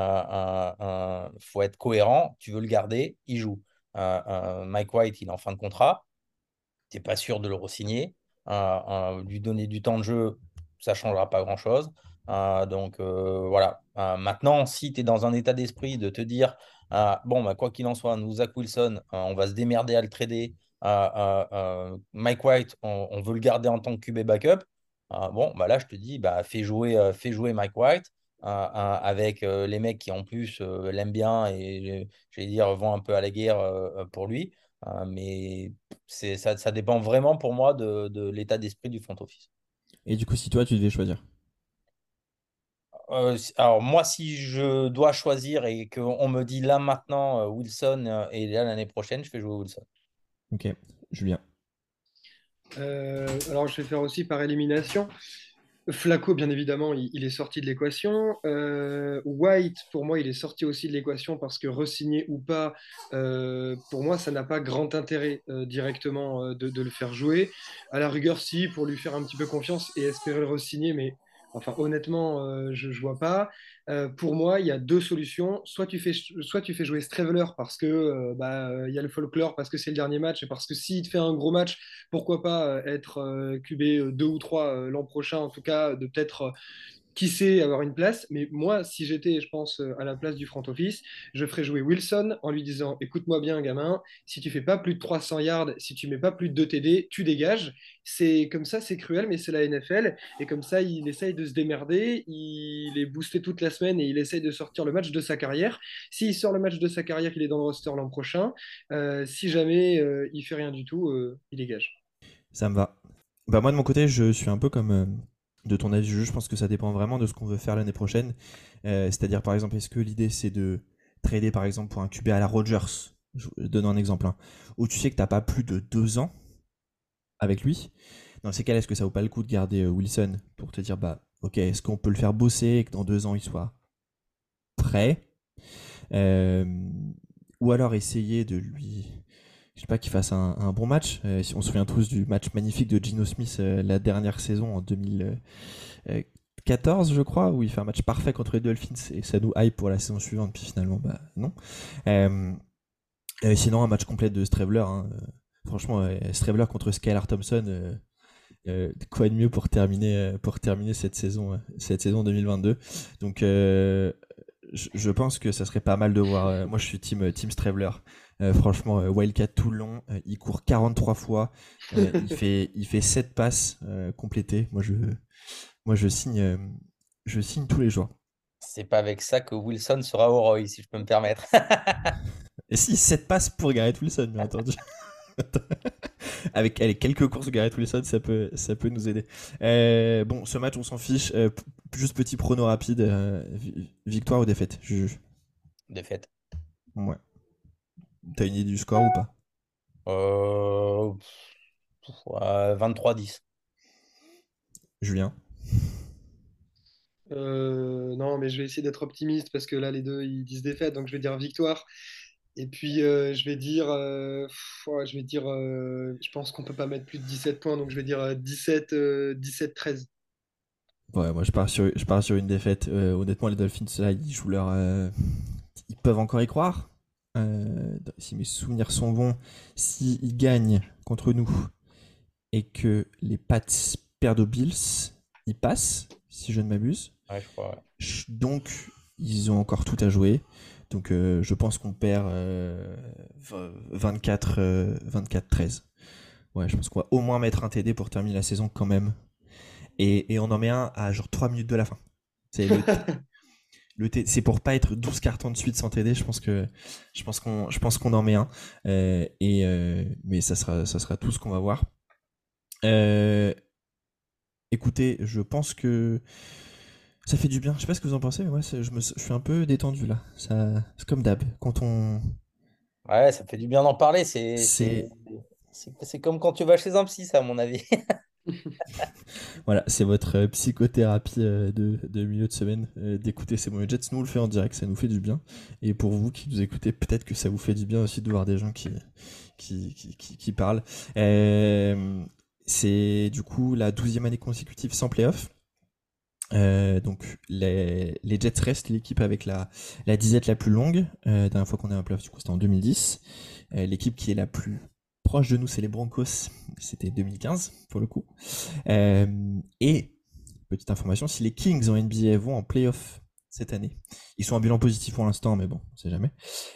faut être cohérent. Tu veux le garder, il joue. Mike White, il est en fin de contrat tu n'es pas sûr de le re-signer. Lui donner du temps de jeu, ça ne changera pas grand-chose. Euh, donc euh, voilà. Euh, maintenant, si tu es dans un état d'esprit de te dire, euh, bon, bah, quoi qu'il en soit, nous, Zach Wilson, euh, on va se démerder à le trader. Mike White, on, veut le garder en tant que QB backup. Bon, bah là, je te dis, bah, fais, jouer, euh, fais jouer Mike White. avec les mecs qui en plus l'aiment bien et je vais dire vont un peu à la guerre pour lui. Mais ça dépend vraiment pour moi de, de l'état d'esprit du front office. Et du coup, si toi, tu devais choisir? Euh, alors moi, si je dois choisir et qu'on me dit là maintenant euh, Wilson euh, et là l'année prochaine, je fais jouer Wilson. Ok, Julien. Euh, alors, je vais faire aussi par élimination. Flacco, bien évidemment, il, il est sorti de l'équation. Euh, White, pour moi, il est sorti aussi de l'équation parce que re-signer ou pas, euh, pour moi, ça n'a pas grand intérêt euh, directement euh, de, de le faire jouer. À la rigueur, si, pour lui faire un petit peu confiance et espérer le re-signer, mais enfin, honnêtement, euh, je ne vois pas. Euh, pour moi, il y a deux solutions. Soit tu fais, soit tu fais jouer Straveler parce que euh, bah, il y a le folklore, parce que c'est le dernier match et parce que s'il te fait un gros match, pourquoi pas être QB 2 ou 3 l'an prochain, en tout cas, de peut-être, qui sait, avoir une place. Mais moi, si j'étais, je pense, euh, à la place du front office, je ferais jouer Wilson en lui disant, écoute-moi bien, gamin, si tu fais pas plus de 300 yards, si tu mets pas plus de 2 TD, tu dégages. C'est comme ça, c'est cruel, mais c'est la NFL. Et comme ça, il essaye de se démerder, il est boosté toute la semaine et il essaye de sortir le match de sa carrière. S'il sort le match de sa carrière, il est dans le roster l'an prochain. Euh, si jamais euh, il fait rien du tout, euh, il dégage. Ça me va. Bah moi de mon côté, je suis un peu comme de ton avis, je pense que ça dépend vraiment de ce qu'on veut faire l'année prochaine. Euh, C'est-à-dire par exemple, est-ce que l'idée c'est de trader par exemple pour un QB à la Rogers? Je je donne un exemple, hein, où tu sais que t'as pas plus de deux ans avec lui? Dans ces cas-là, est-ce que ça vaut pas le coup de garder euh, Wilson pour te dire bah ok, est-ce qu'on peut le faire bosser et que dans deux ans il soit prêt? Euh, Ou alors essayer de lui je sais pas qu'il fasse un, bon match. Euh, on se souvient tous du match magnifique de Gino Smith euh, la dernière saison en 2014, je crois, où il fait un match parfait contre les Dolphins et ça nous hype pour la saison suivante. Puis finalement, bah non. Euh, euh, sinon, un match complet de Stravler. hein. Euh, Franchement, euh, Stravler contre Skylar Thompson. euh, euh, quoi de mieux pour terminer euh, pour terminer cette saison euh, cette saison 2022 donc euh, je, pense que ça serait pas mal de voir euh, moi je suis team team Stravler euh, franchement, euh, Wildcat tout le long, euh, il court 43 fois, il fait il fait 7 passes complétées. Moi je moi je signe je signe tous les jours. C'est pas avec ça que Wilson sera au Roy, si je peux me permettre. Et si, 7 passes pour Garrett Wilson, bien entendu. Avec allez, quelques courses de Garrett Wilson, ça peut, ça peut nous aider. Euh, bon, ce match, on s'en fiche. Euh, juste petit prono rapide. euh, vi- victoire ou défaite? Juju Défaite. Ouais. T'as une idée du score ou pas? Euh, pff, ouais, 23-10. Julien? Euh, non, mais je vais essayer d'être optimiste parce que là, les deux, ils disent défaite, donc je vais dire victoire. Et puis, euh, je vais dire, euh, pff, ouais, je vais dire, euh, je pense qu'on peut pas mettre plus de 17 points, donc je vais dire euh, 17, euh, 17-13. Ouais, moi je pars sur, je pars sur une défaite. Euh, honnêtement, les Dolphins, là, ils jouent leur. euh, ils peuvent encore y croire? Euh, si mes souvenirs sont bons, s'ils gagnent contre nous et que les Pats perdent aux Bills, ils passent, si je ne m'abuse. Ouais, je crois. ouais. Ch- Donc, ils ont encore tout à jouer. Donc, euh, je pense qu'on perd euh, v- 24, euh, 24-13. Ouais, je pense qu'on va au moins mettre un TD pour terminer la saison quand même. Et, et on en met un à genre 3 minutes de la fin. C'est le, le c'est pour pas être 12 cartons de suite sans TD. Je pense que je pense qu'on je pense qu'on en met un. Euh, et euh, mais ça sera ça sera tout ce qu'on va voir. Euh, écoutez, je pense que ça fait du bien. Je sais pas ce que vous en pensez, mais moi je me je suis un peu détendu là. Ça c'est comme d'hab quand on Ouais, ça fait du bien d'en parler. C'est, c'est comme quand tu vas chez un psy, ça, à mon avis. Voilà, c'est votre euh, psychothérapie euh, de, milieu de semaine euh, d'écouter ces mots Jets. Nous, on le fait en direct, ça nous fait du bien. Et pour vous qui nous écoutez, peut-être que ça vous fait du bien aussi de voir des gens qui, qui, qui, parlent. C'est du coup la douzième année consécutive sans playoff. Donc les, les Jets restent l'équipe avec la, la disette la plus longue. Euh, dernière fois qu'on est en playoff, du coup, c'était en 2010. Euh, L'équipe qui est la plus proche de nous, c'est les Broncos. C'était 2015 pour le coup. Euh, et, petite information, si les Kings en NBA vont en playoff cette année, ils sont en bilan positif pour l'instant, mais bon, on sait jamais.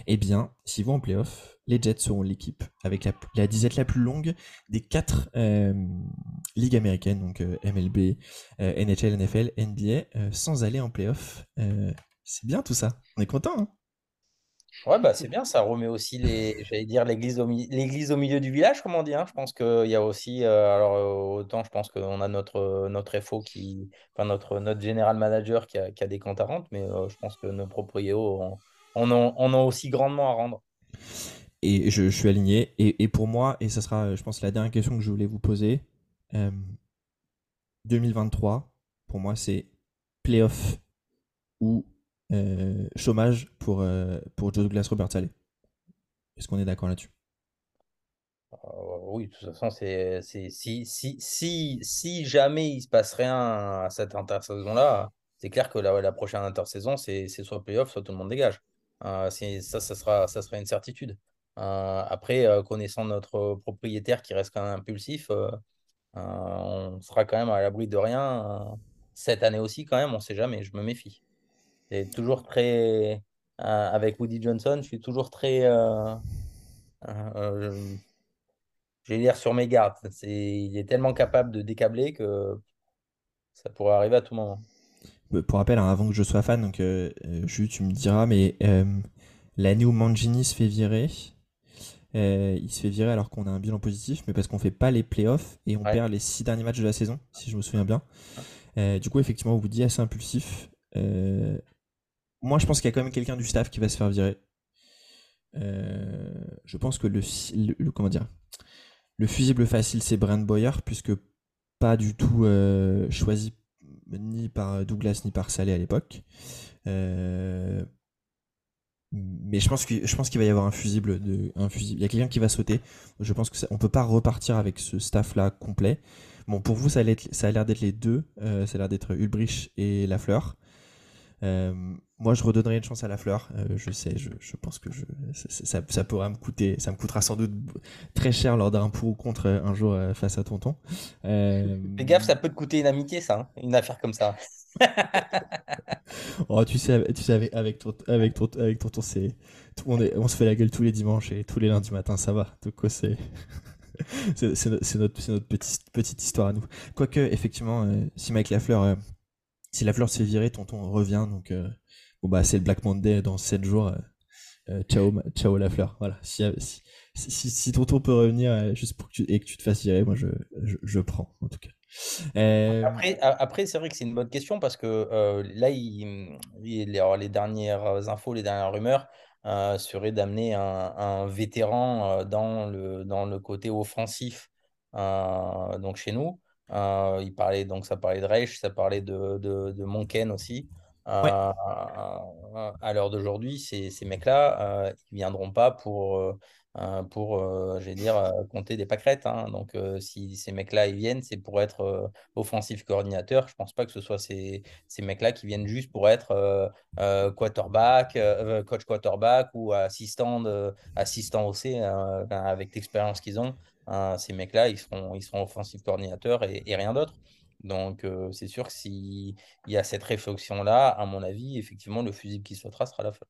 Eh bien, s'ils vont en playoff, les Jets seront l'équipe avec la, disette la plus longue des quatre euh, ligues américaines, donc euh, MLB, NHL, NFL, NBA, sans aller en playoff. C'est bien tout ça. On est content. Hein? Ouais, bah c'est bien, ça remet aussi les, j'allais dire l'église au, mi- l'église au milieu du village, comme on dit. hein. Je pense qu'il y a aussi, euh, alors euh, autant je pense qu'on a notre, euh, notre FO qui, enfin notre, notre general manager qui a, qui a des comptes à rendre, mais euh, je pense que nos proprios en, en ont, en ont aussi grandement à rendre. et je, je suis aligné. Et, et pour moi, et ça sera, je pense, la dernière question que je voulais vous poser, euh, 2023, pour moi, c'est playoff ou euh, chômage pour, euh, pour Joe Douglas Robert Saleh. Est-ce qu'on est d'accord là-dessus? Euh, oui, de toute façon, si, jamais il se passe rien à cette intersaison-là, c'est clair que la, prochaine intersaison, c'est, soit playoff, soit tout le monde dégage. Ça, ça sera, ça sera une certitude. Après, connaissant notre propriétaire qui reste quand même impulsif, on sera quand même à l'abri de rien. cette année aussi, quand même, on ne sait jamais, je me méfie. C'est toujours très. euh, avec Woody Johnson, je suis toujours très. euh, euh, je vais dire sur mes gardes. C'est, il est tellement capable de décabler que ça pourrait arriver à tout moment. Pour rappel, hein, avant que je sois fan, donc euh, Jules, tu me diras, mais euh, l'année où Mangini se fait virer, euh, il se fait virer alors qu'on a un bilan positif, mais parce qu'on fait pas les playoffs et on Ouais. perd les six derniers matchs de la saison, si je me souviens bien. Du coup, effectivement, vous dit assez impulsif. Moi, je pense qu'il y a quand même quelqu'un du staff qui va se faire virer. Euh, je pense que le, comment dire, le fusible facile, c'est Brent Boyer, puisque pas du tout euh, choisi ni par Douglas ni par Saleh à l'époque. Euh, mais je pense que je pense qu'il va y avoir un fusible de un fusible. Il y a quelqu'un qui va sauter. Je pense que ça, on peut pas repartir avec ce staff là complet. Bon pour vous ça a l'air d'être les deux. Ça a l'air d'être Ulbrich et Lafleur. Moi je redonnerai une chance à Lafleur. Euh, je sais, je, je pense que je, ça, ça, ça pourra me coûter, ça me coûtera sans doute très cher lors d'un pour ou contre euh, un jour euh, face à Tonton. Euh, Fais gaffe, ça peut te coûter une amitié, ça, hein, une affaire comme ça. Oh, tu sais, tu sais avec, avec, ton, avec, ton, avec tonton, c'est. Tout le monde est- on se fait la gueule tous les dimanches et tous les lundis matin, ça va. Donc, c'est. c'est c'est no- c'est notre, petite, petite histoire à nous. Quoique, effectivement, euh, si Mike Lafleur si la fleur se fait virer, tonton revient. Donc, bon, bah, c'est le Black Monday dans 7 jours. euh, euh, ciao, ciao la fleur. Voilà. Si, si, si, si tonton peut revenir euh, juste pour que et que tu te fasses virer, moi, je, je, prends, en tout cas. Euh, Après, après c'est vrai que c'est une bonne question parce que euh, là, il, il- les, dernières infos, les dernières rumeurs euh, seraient d'amener un, vétéran euh, dans le, dans le côté offensif euh, donc chez nous. Euh, il parlait, donc ça parlait de Reich, ça parlait de, de, de Monken aussi. Euh, à l'heure d'aujourd'hui, ces, mecs-là, euh, ils viendront pas pour, euh, pour dire, compter des pâquerettes. hein. Donc, si ces mecs-là, ils viennent, c'est pour être offensif coordinateur. Je pense pas que ce soit ces, ces mecs-là qui viennent juste pour être quarterback, coach quarterback ou assistant, de- assistant euh, ben, avec l'expérience qu'ils ont. hein, ces mecs-là, ils seront, ils seront offensif coordinateur et rien d'autre. Donc, c'est sûr que s'il y a cette réflexion-là, à mon avis, effectivement, le fusible qui sautera sera la fin.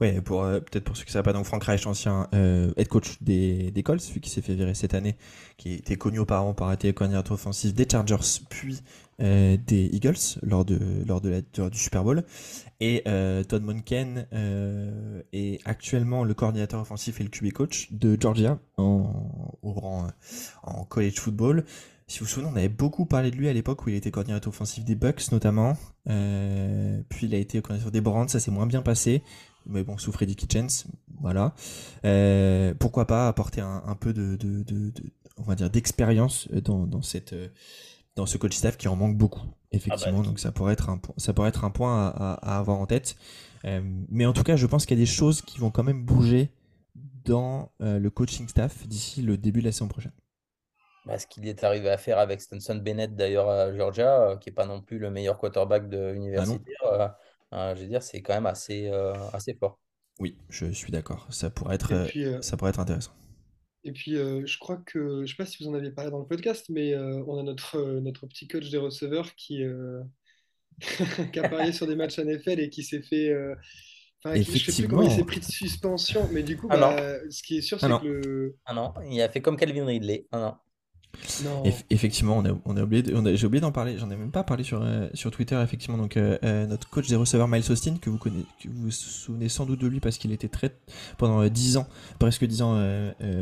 Ouais, pour peut-être pour ceux qui ne savent pas, donc Frank Reich, ancien head coach des, des Colts, celui qui s'est fait virer cette année, qui était connu auparavant par être coordinateur offensif des Chargers, puis des Eagles lors de lors de la du Super Bowl. Et Todd Monken est actuellement le coordinateur offensif et le QB coach de Georgia en college football. Si vous vous souvenez, on avait beaucoup parlé de lui à l'époque où il était coordinateur offensif des Bucks notamment. Euh, puis il a été coordinateur des Browns, ça s'est moins bien passé. Mais bon, sous Freddy Kitchens, voilà. Euh, pourquoi pas apporter un, un peu de, de, de, de- on va dire, d'expérience dans, dans cette, euh, dans ce coach staff qui en manque beaucoup, effectivement. donc ça pourrait être un, ça pourrait être un point à, avoir en tête. Euh, mais en tout cas, je pense qu'il y a des choses qui vont quand même bouger dans le coaching staff d'ici le début de la saison prochaine. Bah, ce qu'il est arrivé à faire avec Stenson Bennett d'ailleurs à Georgia, euh, qui n'est pas non plus le meilleur quarterback de universitaire, euh, euh, je veux dire, c'est quand même assez, euh, assez fort. Oui, je suis d'accord. Ça pourrait être, euh, puis, ça pourrait être intéressant. Et puis, euh, je crois que, je sais pas si vous en avez parlé dans le podcast, mais euh, on a notre, euh, notre petit coach des receveurs qui, euh, qui a parié sur des matchs NFL et qui s'est fait. euh, Enfin, qui- je sais plus comment il s'est Effectivement. pris de suspension, mais du coup, Ah non. bah, ce qui est sûr, Ah c'est que le. Ah non, il a fait comme Calvin Ridley. Ah non. Eff- effectivement, on a, on a oublié, j'ai oublié d'en parler. J'en ai même pas parlé sur euh, sur Twitter. Effectivement, donc euh, euh, notre coach des receveurs Miles Austin, que vous connaissez, que vous vous souvenez sans doute de lui parce qu'il était très pendant euh, 10 ans, presque 10 ans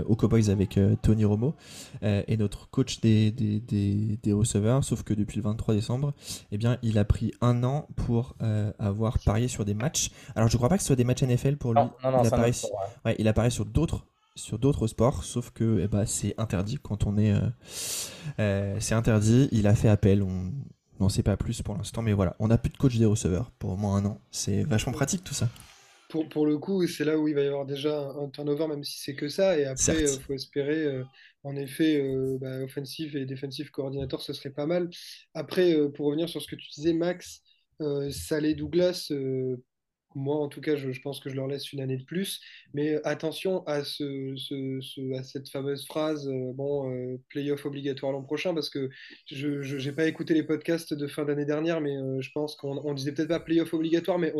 aux Cowboys avec Tony Romo, et notre coach des, des, des, des receveurs. Sauf que depuis le 23 décembre, eh bien, il a pris un an pour avoir parié sur des matchs. Alors, je crois pas que ce soit des matchs NFL pour lui. Non, non, non, il apparaît. Ouais, il apparaît sur d'autres sur d'autres sports, sauf que eh ben, c'est interdit quand on est. euh, euh, c'est interdit. Il a fait appel. On n'en sait pas plus pour l'instant, mais voilà, on n'a plus de coach des receveurs pour au moins un an. C'est vachement pratique tout ça. Pour, pour le coup, c'est là où il va y avoir déjà un, turnover, même si c'est que ça. Et après, il Certes. faut espérer, euh, en effet, euh, bah, offensive et defensive coordinator, ce serait pas mal. Après, euh, pour revenir sur ce que tu disais, Max, euh, Saleh Douglas, euh, moi en tout cas, je, pense que je leur laisse une année de plus. Mais attention à, ce, ce- ce- à cette fameuse phrase, euh, bon, euh, playoff obligatoire l'an prochain, parce que je n'ai pas écouté les podcasts de fin d'année dernière, mais euh, je pense qu'on on disait peut-être pas playoff obligatoire, mais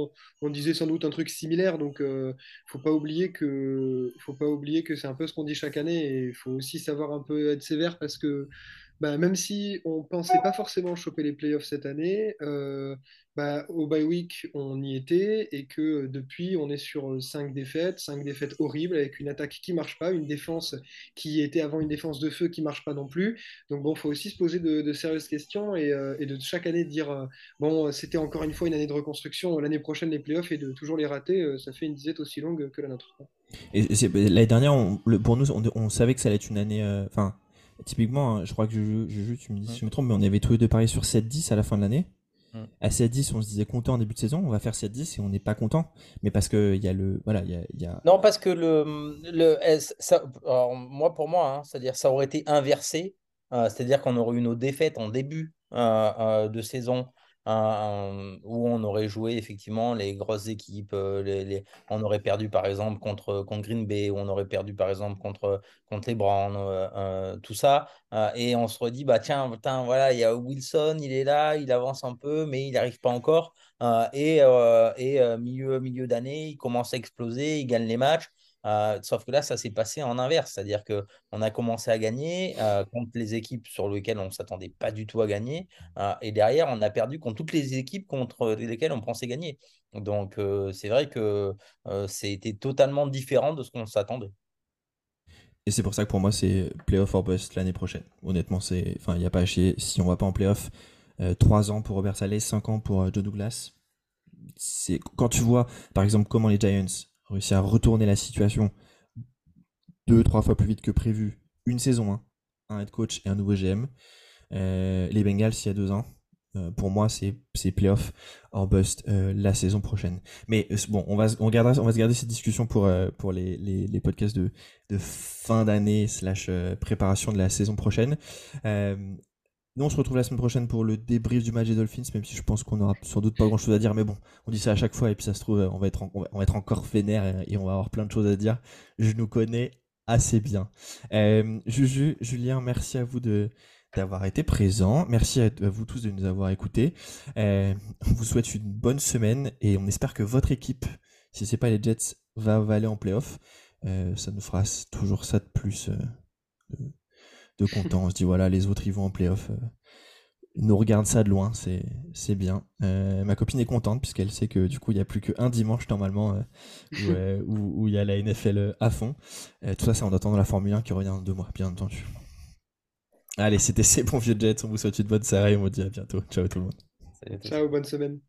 on, disait sans doute un truc similaire. Donc, euh, faut pas faut pas oublier que c'est un peu ce qu'on dit chaque année, et il faut aussi savoir un peu être sévère parce que bah, même si on pensait pas forcément choper les playoffs cette année, euh, bah, au bye week on y était et que euh, depuis on est sur 5 défaites, 5 défaites horribles avec une attaque qui marche pas, une défense qui était avant une défense de feu qui marche pas non plus. Donc bon, faut aussi se poser de, de sérieuses questions et, euh, et de chaque année dire euh, bon, c'était encore une fois une année de reconstruction, l'année prochaine les playoffs et de toujours les rater, euh, ça fait une disette aussi longue que la nôtre. l'année dernière, pour nous, on, on savait que ça allait être une année. euh, Enfin, typiquement, hein, je crois que je, je, tu me dis si je me trompe, mais on avait tous les deux parié sur 7-10 à la fin de l'année. Mm. À 7-10, on se disait content en début de saison, on va faire 7-10 et on n'est pas content. Mais parce que il y a le. Voilà, il y a. il y a- Non, parce que le, le ça, alors, moi, pour moi, hein, c'est-à-dire ça aurait été inversé, euh, c'est-à-dire qu'on aurait eu nos défaites en début euh, euh, de saison où on aurait joué effectivement les grosses équipes, euh, on aurait perdu par exemple contre, contre Green Bay, on aurait perdu par exemple contre, contre les Browns, euh, euh, tout ça, et on se redit, bah tiens, voilà, il y a Wilson, il est là, il avance un peu, mais il n'arrive pas encore. Et et milieu, milieu d'année, il commence à exploser, il gagne les matchs. Euh, sauf que là, ça s'est passé en inverse, c'est-à-dire que on a commencé à gagner euh, contre les équipes sur lesquelles on ne s'attendait pas du tout à gagner, euh, et derrière, on a perdu contre toutes les équipes contre lesquelles on pensait gagner. Donc, c'est vrai que c'était totalement différent de ce qu'on s'attendait. Et c'est pour ça que pour moi, c'est playoff or bust l'année prochaine. Honnêtement, c'est, enfin, il n'y a pas à chier. Si on va pas en playoff, 3 ans pour Robert Saleh, 5 ans pour Joe Douglas. C'est quand tu vois, par exemple, comment les Giants réussi à retourner la situation deux, trois fois plus vite que prévu. Une saison, hein. un head coach et un nouveau GM. Euh, les Bengals, il y a deux ans. Euh, pour moi, c'est, playoff or bust euh, la saison prochaine. Mais bon, on va, on, gardera, on va se garder cette discussion pour, pour les, les, les, podcasts de, de fin d'année slash préparation de la saison prochaine. Nous, on se retrouve la semaine prochaine pour le débrief du match des Dolphins, même si je pense qu'on aura sans doute pas grand chose à dire. Mais bon, on dit ça à chaque fois et puis ça se trouve, on va être, va encore vénère et, on va avoir plein de choses à dire. Je nous connais assez bien. Euh, Juju, Julien, merci à vous de d'avoir été présent. Merci à, vous tous de nous avoir écoutés. Euh, on vous souhaite une bonne semaine et on espère que votre équipe, si c'est pas les Jets, va, aller en playoff. Euh, ça nous fera toujours ça de plus content. On se dit, voilà, les autres, ils vont en playoff. Euh, nous regardent ça de loin, c'est bien. Euh, ma copine est contente puisqu'elle sait que du coup il n'y a plus qu'un dimanche normalement euh, où, il y a la NFL à fond. tout ça c'est en attendant la Formule 1 qui revient dans deux mois, bien entendu. Allez, c'était ces bons vieux Jets, on vous souhaite une bonne soirée on vous dit à bientôt. Ciao tout le monde. Ciao, bonne semaine.